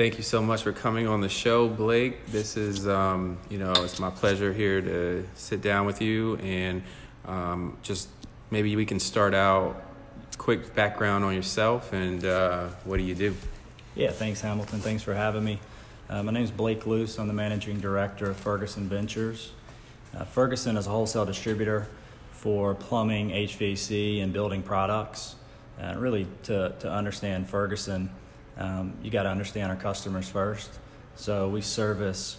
Thank you so much for coming on the show, Blake. This is, um, you know, it's my pleasure here to sit down with you and um, just maybe we can start out quick background on yourself and uh, what do you do? Yeah, thanks, Hamilton. Thanks for having me. Uh, my name is Blake Luce. I'm the managing director of Ferguson Ventures. Uh, Ferguson is a wholesale distributor for plumbing, HVAC, and building products. Uh, really, to, to understand Ferguson, um, you got to understand our customers first. So we service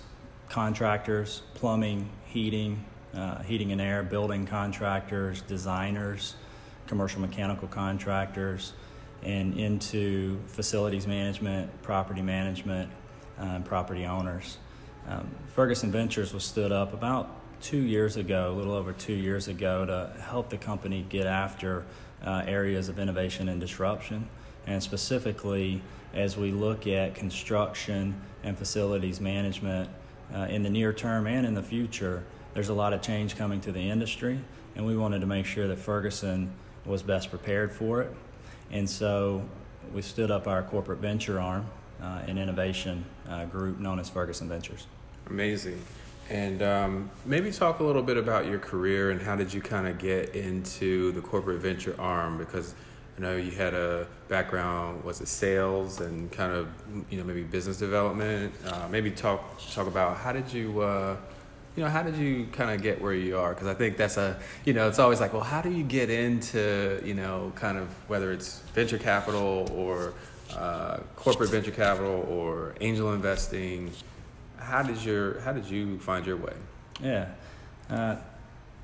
contractors, plumbing, heating, uh, heating and air, building contractors, designers, commercial mechanical contractors, and into facilities management, property management, uh, and property owners. Um, Ferguson Ventures was stood up about two years ago, a little over two years ago, to help the company get after uh, areas of innovation and disruption, and specifically as we look at construction and facilities management uh, in the near term and in the future. There's a lot of change coming to the industry, and we wanted to make sure that Ferguson was best prepared for it. And so we stood up our corporate venture arm, uh, an innovation uh, group known as Ferguson Ventures. Amazing. And um, maybe talk a little bit about your career and how did you kind of get into the corporate venture arm? Because I know you had a background, was it sales and kind of, you know, maybe business development? Uh, maybe talk talk about how did you, uh, you know, how did you kind of get where you are? Because I think that's a, you know, it's always like, well, how do you get into, you know, kind of whether it's venture capital or uh, corporate venture capital or angel investing? How did your how did you find your way? Yeah, uh,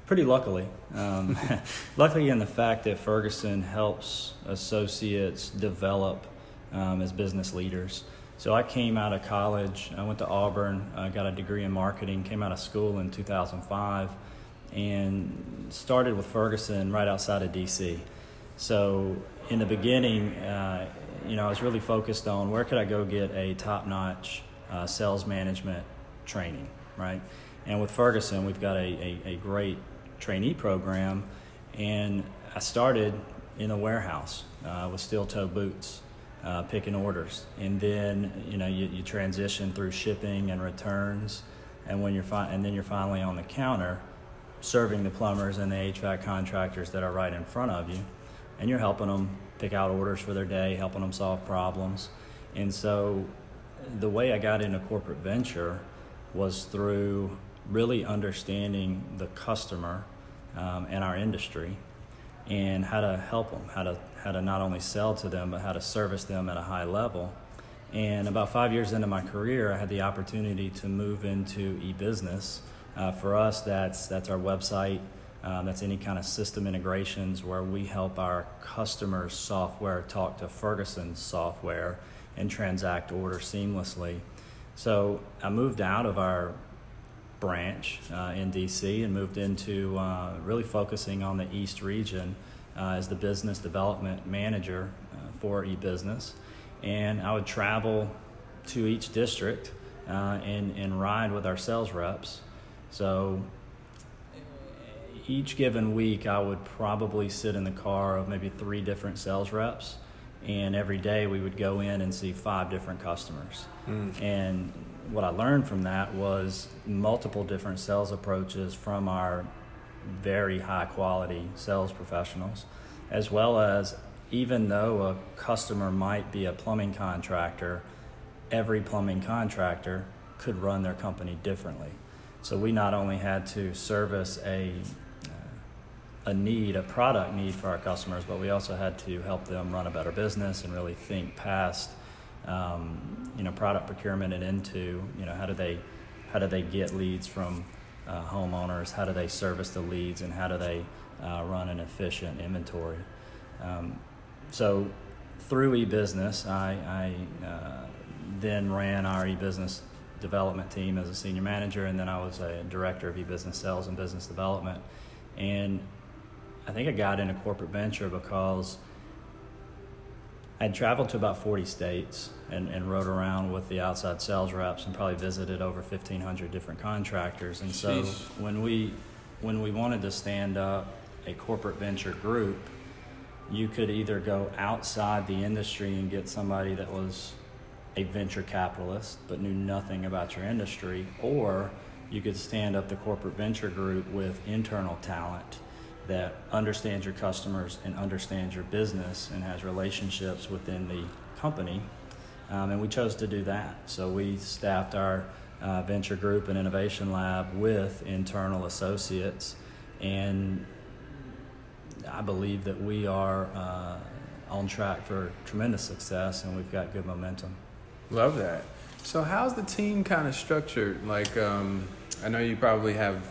pretty luckily. Um, luckily in the fact that Ferguson helps associates develop um, as business leaders. So I came out of college. I went to Auburn. I got a degree in marketing. Came out of school in 2005, and started with Ferguson right outside of DC. So in the beginning, uh, you know, I was really focused on where could I go get a top-notch uh, sales management training, right? And with Ferguson, we've got a, a, a, great trainee program, and I started in a warehouse uh, with steel toe boots, uh, picking orders, and then you know you, you transition through shipping and returns, and when you're fi- and then you're finally on the counter, serving the plumbers and the HVAC contractors that are right in front of you, and you're helping them pick out orders for their day, helping them solve problems, and so the way I got into corporate venture was through really understanding the customer um, and our industry and how to help them, how to how to not only sell to them but how to service them at a high level. And about five years into my career, I had the opportunity to move into e-business. Uh, for us, that's that's our website. Um, that's any kind of system integrations where we help our customers' software talk to Ferguson's software and transact orders seamlessly. So I moved out of our branch uh, in DC and moved into uh, really focusing on the East region uh, as the business development manager uh, for eBusiness. And I would travel to each district uh, and, and ride with our sales reps. So each given week, I would probably sit in the car of maybe three different sales reps and every day we would go in and see five different customers. Mm. And what I learned from that was multiple different sales approaches from our very high quality sales professionals, as well as even though a customer might be a plumbing contractor, every plumbing contractor could run their company differently. So we not only had to service a uh, a need, a product need for our customers, but we also had to help them run a better business and really think past, um, you know, product procurement and into, you know, how do they, how do they get leads from uh, homeowners? How do they service the leads, and how do they uh, run an efficient inventory? Um, so, through eBusiness, I, I uh, then ran our eBusiness development team as a senior manager, and then I was a director of eBusiness sales and business development. And I think I got into corporate venture because I'd traveled to about 40 states and, and rode around with the outside sales reps and probably visited over 1,500 different contractors. And so when we when we wanted to stand up a corporate venture group, you could either go outside the industry and get somebody that was a venture capitalist but knew nothing about your industry, or you could stand up the corporate venture group with internal talent that understands your customers and understands your business and has relationships within the company. Um, and we chose to do that. So we staffed our uh, venture group and innovation lab with internal associates. And I believe that we are uh, on track for tremendous success and we've got good momentum. Love that. So, how's the team kind of structured? Like, um, I know you probably have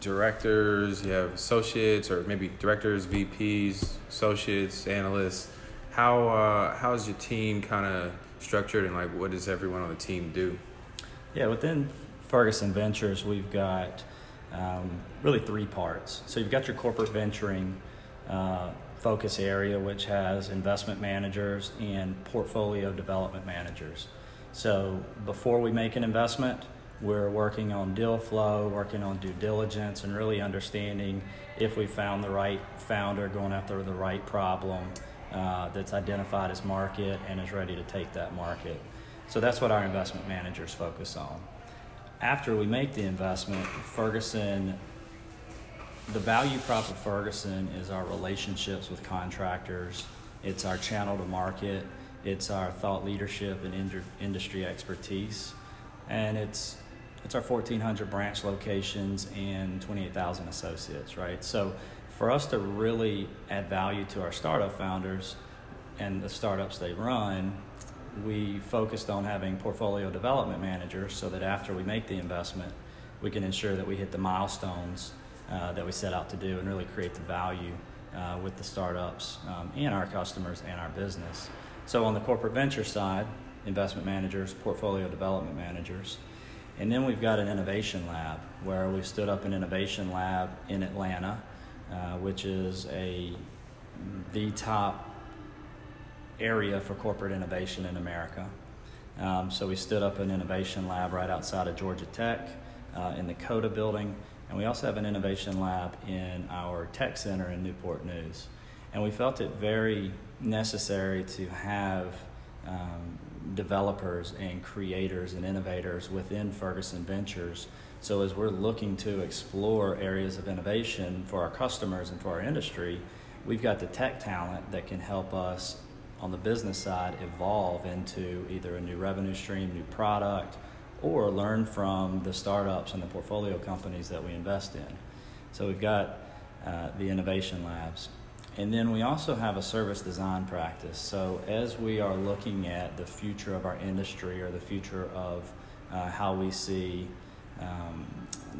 directors, you have associates, or maybe directors, VPs, associates, analysts. How uh, how is your team kind of structured, and like what does everyone on the team do? Yeah, within Ferguson Ventures, we've got um, really three parts. So you've got your corporate venturing uh, focus area, which has investment managers and portfolio development managers. So before we make an investment, we're working on deal flow, working on due diligence, and really understanding if we found the right founder going after the right problem uh, that's identified as market and is ready to take that market. So that's what our investment managers focus on. After we make the investment, Ferguson, the value prop of Ferguson is our relationships with contractors, it's our channel to market, it's our thought leadership and industry expertise, and it's it's our 1,400 branch locations and 28,000 associates, right? So for us to really add value to our startup founders and the startups they run, we focused on having portfolio development managers so that after we make the investment, we can ensure that we hit the milestones uh, that we set out to do and really create the value uh, with the startups um, and our customers and our business. So on the corporate venture side, investment managers, portfolio development managers, and then we've got an innovation lab where we stood up an innovation lab in Atlanta, uh, which is a the top area for corporate innovation in America. Um, so we stood up an innovation lab right outside of Georgia Tech uh, in the Coda building, and we also have an innovation lab in our tech center in Newport News. And we felt it very necessary to have um, developers and creators and innovators within Ferguson Ventures. So, as we're looking to explore areas of innovation for our customers and for our industry, we've got the tech talent that can help us on the business side evolve into either a new revenue stream, new product, or learn from the startups and the portfolio companies that we invest in. So, we've got uh, the innovation labs. And then we also have a service design practice. So as we are looking at the future of our industry or the future of uh, how we see um,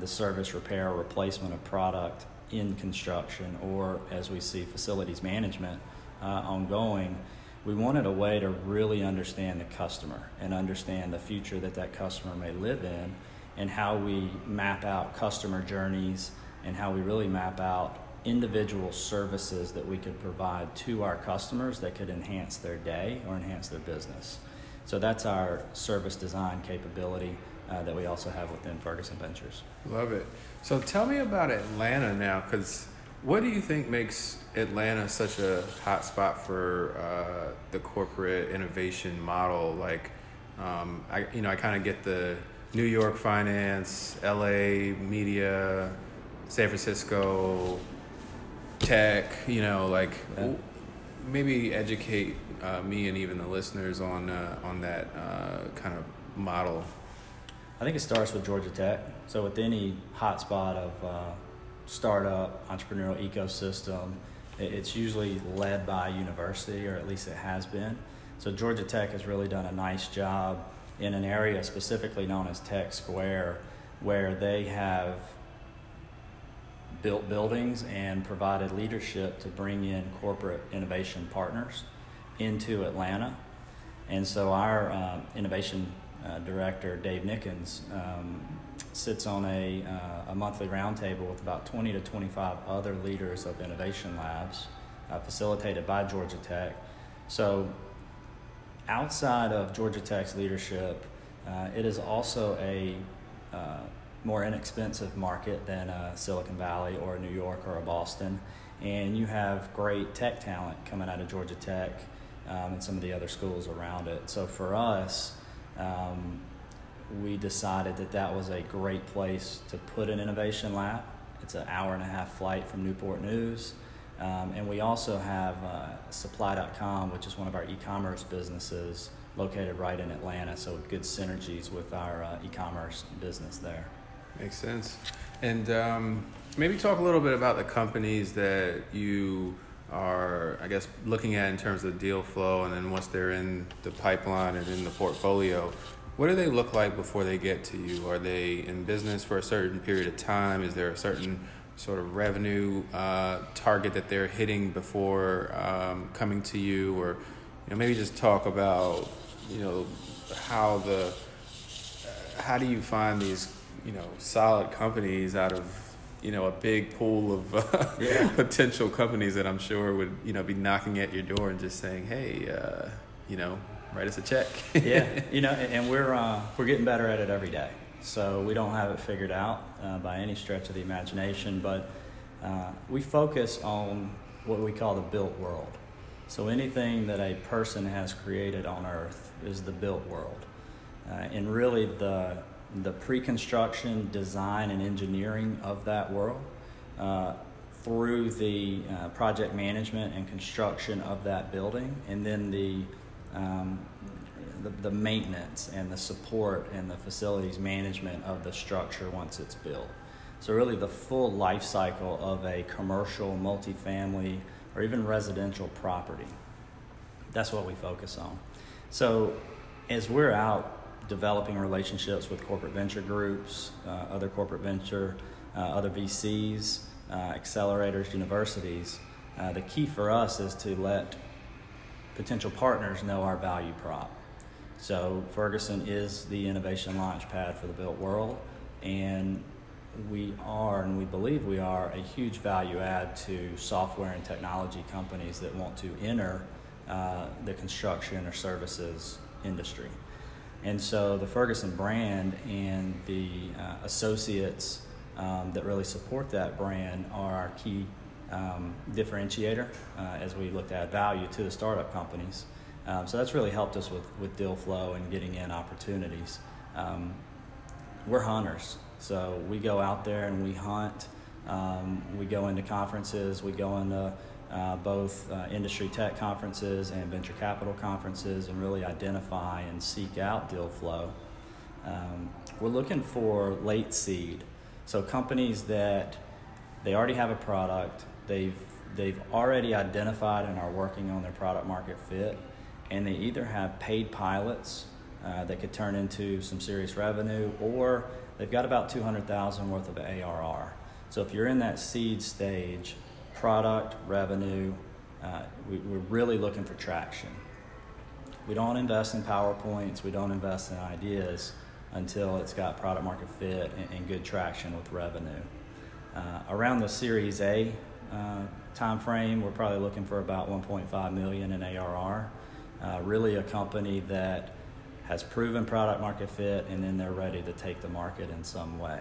the service repair or replacement of product in construction, or as we see facilities management uh, ongoing, we wanted a way to really understand the customer and understand the future that that customer may live in and how we map out customer journeys and how we really map out individual services that we could provide to our customers that could enhance their day or enhance their business. So that's our service design capability uh, that we also have within Ferguson Ventures. Love it. So tell me about Atlanta now, because what do you think makes Atlanta such a hot spot for uh, the corporate innovation model? Like, um, I you know I kind of get the New York finance, L.A. media, San Francisco tech, you know, like yeah. maybe educate uh, me and even the listeners on uh, on that uh, kind of model. I think it starts with Georgia Tech. So with any hotspot of uh, startup entrepreneurial ecosystem, it's usually led by a university, or at least it has been. So Georgia Tech has really done a nice job in an area specifically known as Tech Square, where they have built buildings and provided leadership to bring in corporate innovation partners into Atlanta. And so our um, innovation uh, director, Dave Nickens, um, sits on a, uh, a monthly roundtable with about 20 to 25 other leaders of innovation labs uh, facilitated by Georgia Tech. So outside of Georgia Tech's leadership, uh, it is also a uh, more inexpensive market than a Silicon Valley or New York or Boston. And you have great tech talent coming out of Georgia Tech um, and some of the other schools around it. So for us, um, we decided that that was a great place to put an innovation lab. It's an hour and a half flight from Newport News. Um, and we also have uh, supply.com, which is one of our e commerce businesses located right in Atlanta. So, good synergies with our uh, e commerce business there. Makes sense. And um, maybe talk a little bit about the companies that you are, I guess, looking at in terms of deal flow, and then once they're in the pipeline and in the portfolio, what do they look like before they get to you? Are they in business for a certain period of time? Is there a certain sort of revenue uh, target that they're hitting before um, coming to you, or you know, maybe just talk about you know how the uh, how do you find these you know solid companies out of you know a big pool of uh, yeah. potential companies that I'm sure would you know be knocking at your door and just saying, hey, uh, you know, write us a check. yeah, you know, and we're uh, we're getting better at it every day. So we don't have it figured out uh, by any stretch of the imagination, but uh, we focus on what we call the built world. So anything that a person has created on Earth is the built world, uh, and really the the pre-construction, design, and engineering of that world. Uh, through the uh, project management and construction of that building, and then the um, the, the maintenance and the support and the facilities management of the structure once it's built. So, really, the full life cycle of a commercial, multifamily, or even residential property. That's what we focus on. So, as we're out developing relationships with corporate venture groups, uh, other corporate venture, uh, other VCs, uh, accelerators, universities, uh, the key for us is to let potential partners know our value prop. So Ferguson is the innovation launch pad for the built world, and we are, and we believe we are, a huge value add to software and technology companies that want to enter uh, the construction or services industry. And so the Ferguson brand and the uh, associates um, that really support that brand are our key um, differentiator uh, as we look to add value to the startup companies. Um, so that's really helped us with, with deal flow and getting in opportunities. Um, we're hunters, so we go out there and we hunt. Um, we go into conferences, we go into uh, both uh, industry tech conferences and venture capital conferences and really identify and seek out deal flow. Um, we're looking for late seed, so companies that they already have a product, they've they've already identified and are working on their product market fit and they either have paid pilots uh, that could turn into some serious revenue or they've got about 200000 worth of arr so if you're in that seed stage product revenue uh, we, are really looking for traction. We don't invest in powerpoints we don't invest in ideas until it's got product market fit and, and good traction with revenue. Uh, around the series a uh, time frame we're probably looking for about 1.5 million in arr uh, really a company that has proven product market fit and then they're ready to take the market in some way.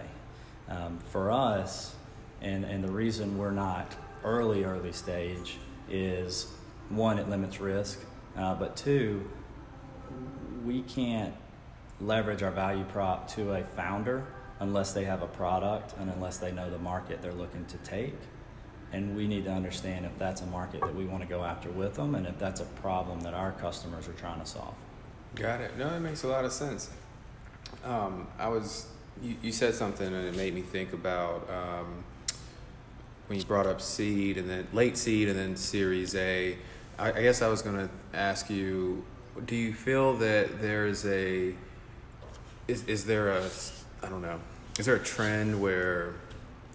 Um, for us, and, and the reason we're not early, early stage is one, it limits risk, uh, but two, we can't leverage our value prop to a founder unless they have a product and unless they know the market they're looking to take and we need to understand if that's a market that we want to go after with them and if that's a problem that our customers are trying to solve. Got it. No, that makes a lot of sense. Um, I was, you, you, said something and it made me think about um, when you brought up seed and then late seed and then series A. I, I guess I was going to ask you, do you feel that there's a, is, is there a, I don't know, is there a trend where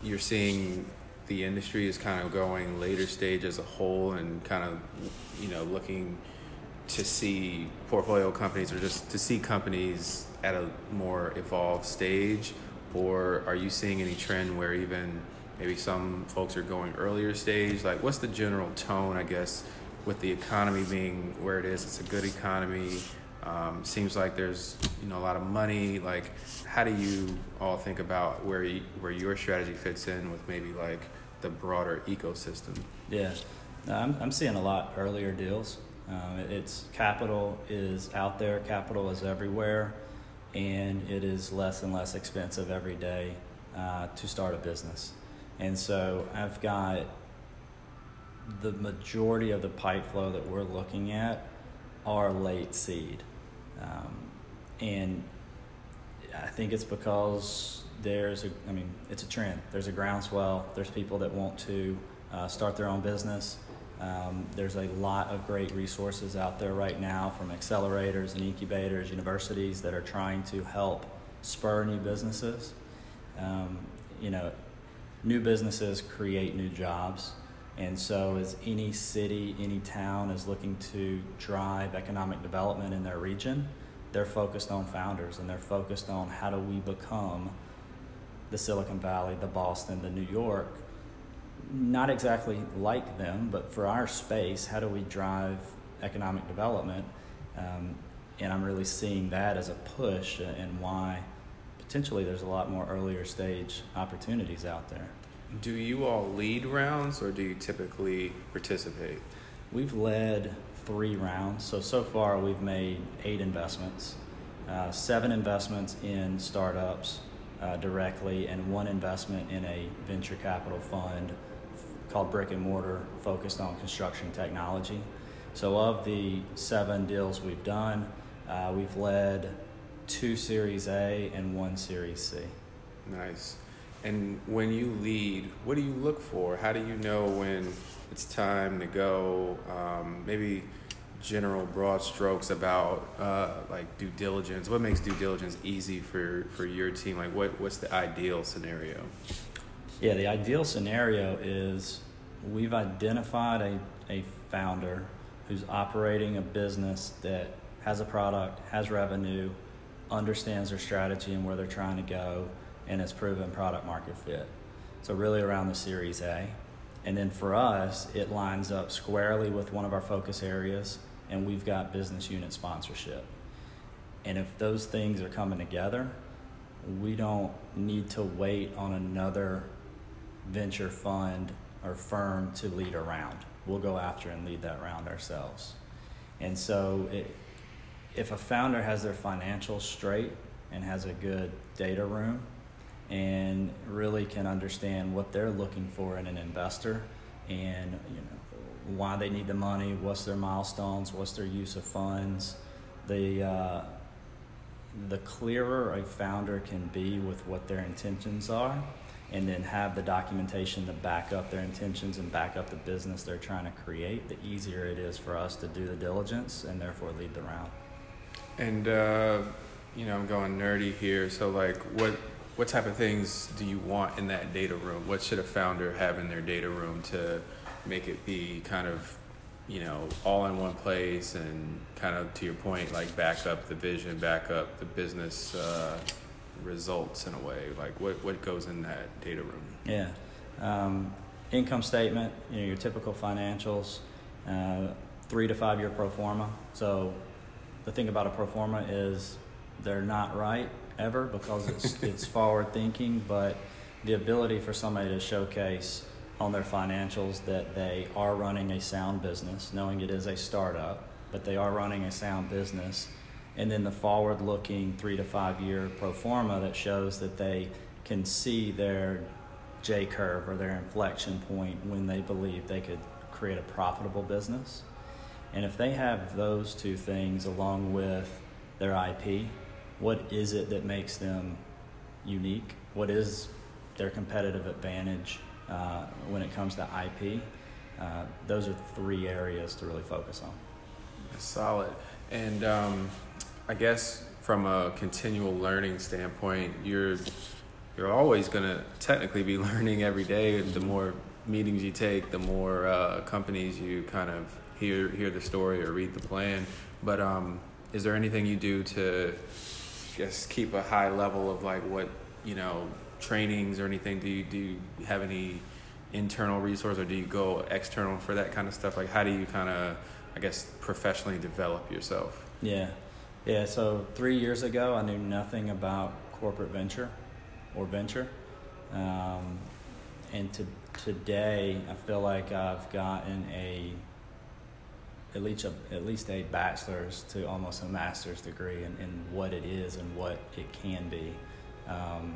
you're seeing the industry is kind of going later stage as a whole and kind of you know looking to see portfolio companies or just to see companies at a more evolved stage or are you seeing any trend where even maybe some folks are going earlier stage. Like what's the general tone i guess with the economy being where it is? It's a good economy. Um, seems like there's you know a lot of money. Like how do you all think about where you, where your strategy fits in with maybe like the broader ecosystem. Yeah, I'm, I'm seeing a lot earlier deals. Um, it's capital is out there, capital is everywhere, and it is less and less expensive every day uh, to start a business. And so I've got the majority of the pipe flow that we're looking at are late seed. Um, and I think it's because there's a, I mean, it's a trend. There's a groundswell. There's people that want to uh, start their own business. Um, there's a lot of great resources out there right now from accelerators and incubators, universities that are trying to help spur new businesses. Um, you know, new businesses create new jobs. And so, as any city, any town is looking to drive economic development in their region, they're focused on founders and they're focused on how do we become the Silicon Valley, the Boston, the New York. Not exactly like them, but for our space, how do we drive economic development? Um, and I'm really seeing that as a push and why potentially there's a lot more earlier stage opportunities out there. Do you all lead rounds or do you typically participate? We've led three rounds. So, so far we've made eight investments, uh, seven investments in startups uh, directly, and one investment in a venture capital fund called Brick and Mortar, focused on construction technology. So, of the seven deals we've done, uh, we've led two Series A and one Series C. Nice. And when you lead, what do you look for? How do you know when it's time to go? Um, maybe general broad strokes about uh, like due diligence. What makes due diligence easy for, for your team? Like what, what's the ideal scenario? Yeah, the ideal scenario is we've identified a, a founder who's operating a business that has a product, has revenue, understands their strategy and where they're trying to go, and has proven product market fit. So, really around the Series A. And then for us, it lines up squarely with one of our focus areas, and we've got business unit sponsorship. And if those things are coming together, we don't need to wait on another venture fund or firm to lead a round. We'll go after and lead that round ourselves. And so, it, if a founder has their financials straight and has a good data room and really can understand what they're looking for in an investor and you know why they need the money, what's their milestones, what's their use of funds, the uh, the clearer a founder can be with what their intentions are, and then have the documentation to back up their intentions and back up the business they're trying to create, the easier it is for us to do the diligence and therefore lead the round. And uh, you know, I'm going nerdy here. So, like, what what type of things do you want in that data room? What should a founder have in their data room to make it be kind of, you know, all in one place and kind of to your point, like back up the vision, back up the business uh, results in a way. Like, what what goes in that data room? Yeah. Um, income statement, you know, your typical financials, uh, three to five year pro forma. So the thing about a pro forma is they're not right ever because it's it's forward thinking, but the ability for somebody to showcase on their financials that they are running a sound business, knowing it is a startup, but they are running a sound business, and then the forward looking three to five year pro forma that shows that they can see their J curve or their inflection point when they believe they could create a profitable business. And if they have those two things along with their IP, what is it that makes them unique? What is their competitive advantage uh, when it comes to IP? Uh, those are three areas to really focus on. Solid. And um, I guess from a continual learning standpoint, you're you're always going to technically be learning every day. The more meetings you take, the more uh, companies you kind of hear hear the story or read the plan. But um, is there anything you do to just keep a high level of like what you know trainings or anything? Do you do you have any internal resource or do you go external for that kind of stuff? Like how do you kind of I guess professionally develop yourself? Yeah, yeah. So three years ago, I knew nothing about corporate venture or venture, um, and to, today I feel like I've gotten a at least a, at least a bachelor's to almost a master's degree in, in what it is and what it can be. Um,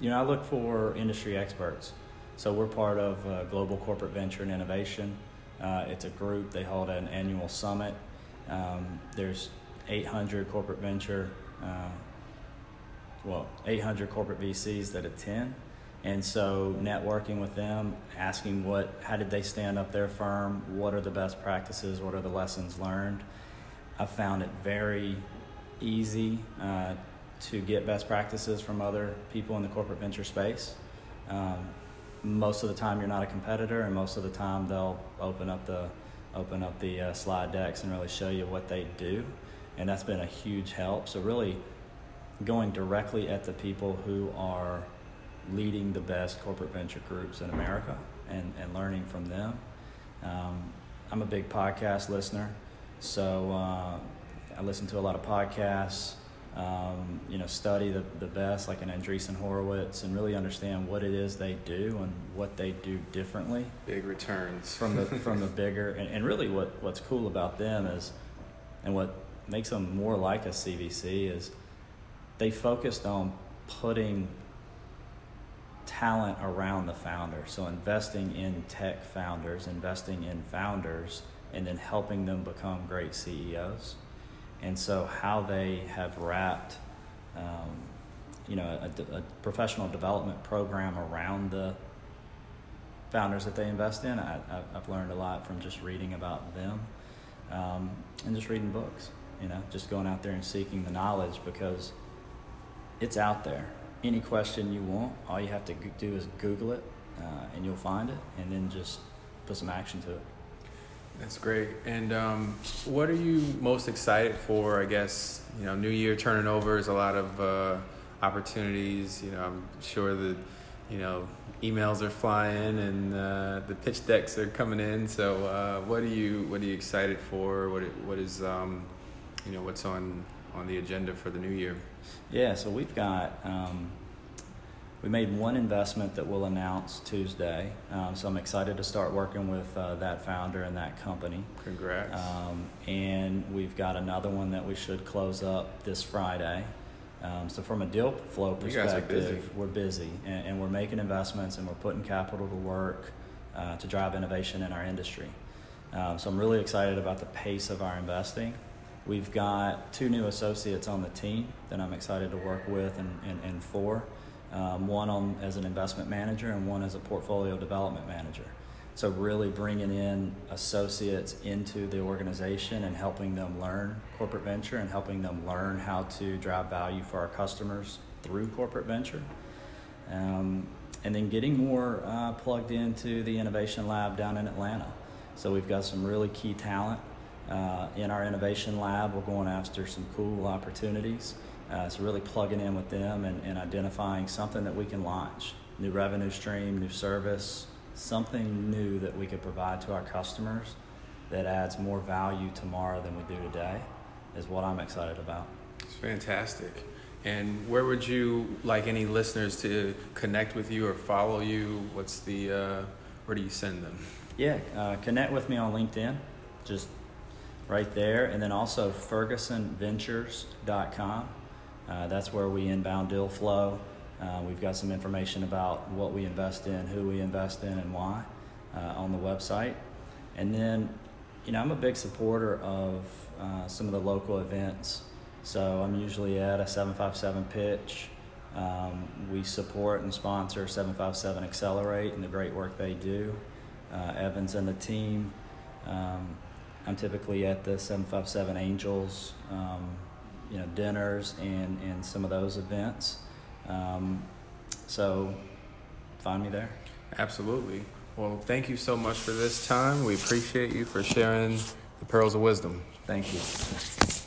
you know, I look for industry experts. So we're part of uh, Global Corporate Venture and Innovation. Uh, it's a group. They hold an annual summit. Um, there's 800 corporate venture, uh, well, 800 corporate VCs that attend. And so networking with them, asking what, how did they stand up their firm? What are the best practices? What are the lessons learned? I found it very easy uh, to get best practices from other people in the corporate venture space. Um, most of the time, you're not a competitor, and most of the time, they'll open up the open up the uh, slide decks and really show you what they do, and that's been a huge help. So really, going directly at the people who are leading the best corporate venture groups in America and, and learning from them. Um, I'm a big podcast listener, so uh, I listen to a lot of podcasts. Um, you know, study the, the best, like an Andreessen Horowitz, and really understand what it is they do and what they do differently. Big returns from the from the bigger, and, and really what, what's cool about them is, and what makes them more like a CVC is, they focused on putting talent around the founder. So investing in tech founders, investing in founders, and then helping them become great CEOs. And so how they have wrapped, um, you know, a, a, professional development program around the founders that they invest in, I, have learned a lot from just reading about them um, and just reading books. You know, just going out there and seeking the knowledge because it's out there any question you want, all you have to do is Google it, uh, and you'll find it, and then just put some action to it. That's great. And um, what are you most excited for? I guess you know, New Year turning over is a lot of uh, opportunities. You know, I'm sure that you know emails are flying and uh, the pitch decks are coming in. So, uh, what are you what are you excited for? What what is um, you know what's on on the agenda for the new year? Yeah, so we've got um, we made one investment that we'll announce Tuesday. Um, so I'm excited to start working with uh, that founder and that company. Congrats. Um, and we've got another one that we should close up this Friday. Um, so from a deal flow perspective, busy. we're busy and, and, we're making investments and we're putting capital to work uh, to drive innovation in our industry. Um, so I'm really excited about the pace of our investing. We've got two new associates on the team that I'm excited to work with and, and, and for. Um, one on as an investment manager and one as a portfolio development manager. So really bringing in associates into the organization and helping them learn corporate venture and helping them learn how to drive value for our customers through corporate venture. Um, and then getting more uh, plugged into the innovation lab down in Atlanta. So we've got some really key talent uh, in our innovation lab, we're going after some cool opportunities. Uh, so really plugging in with them and, and identifying something that we can launch, new revenue stream, new service, something new that we could provide to our customers that adds more value tomorrow than we do today is what I'm excited about. It's fantastic. And where would you like any listeners to connect with you or follow you? What's the, uh, where do you send them? Yeah, uh, connect with me on LinkedIn. Just right there. And then also fergusonventures.com. Uh, that's where we inbound deal flow. Uh, we've got some information about what we invest in, who we invest in, and why uh, on the website. And then, you know, I'm a big supporter of uh, some of the local events. So I'm usually at a 757 pitch. Um, we support and sponsor 757 Accelerate and the great work they do. Uh, Evans and the team. Um, I'm typically at the 757 Angels, um, you know, dinners and, and some of those events. Um, so find me there. Absolutely. Well, thank you so much for this time. We appreciate you for sharing the pearls of wisdom. Thank you.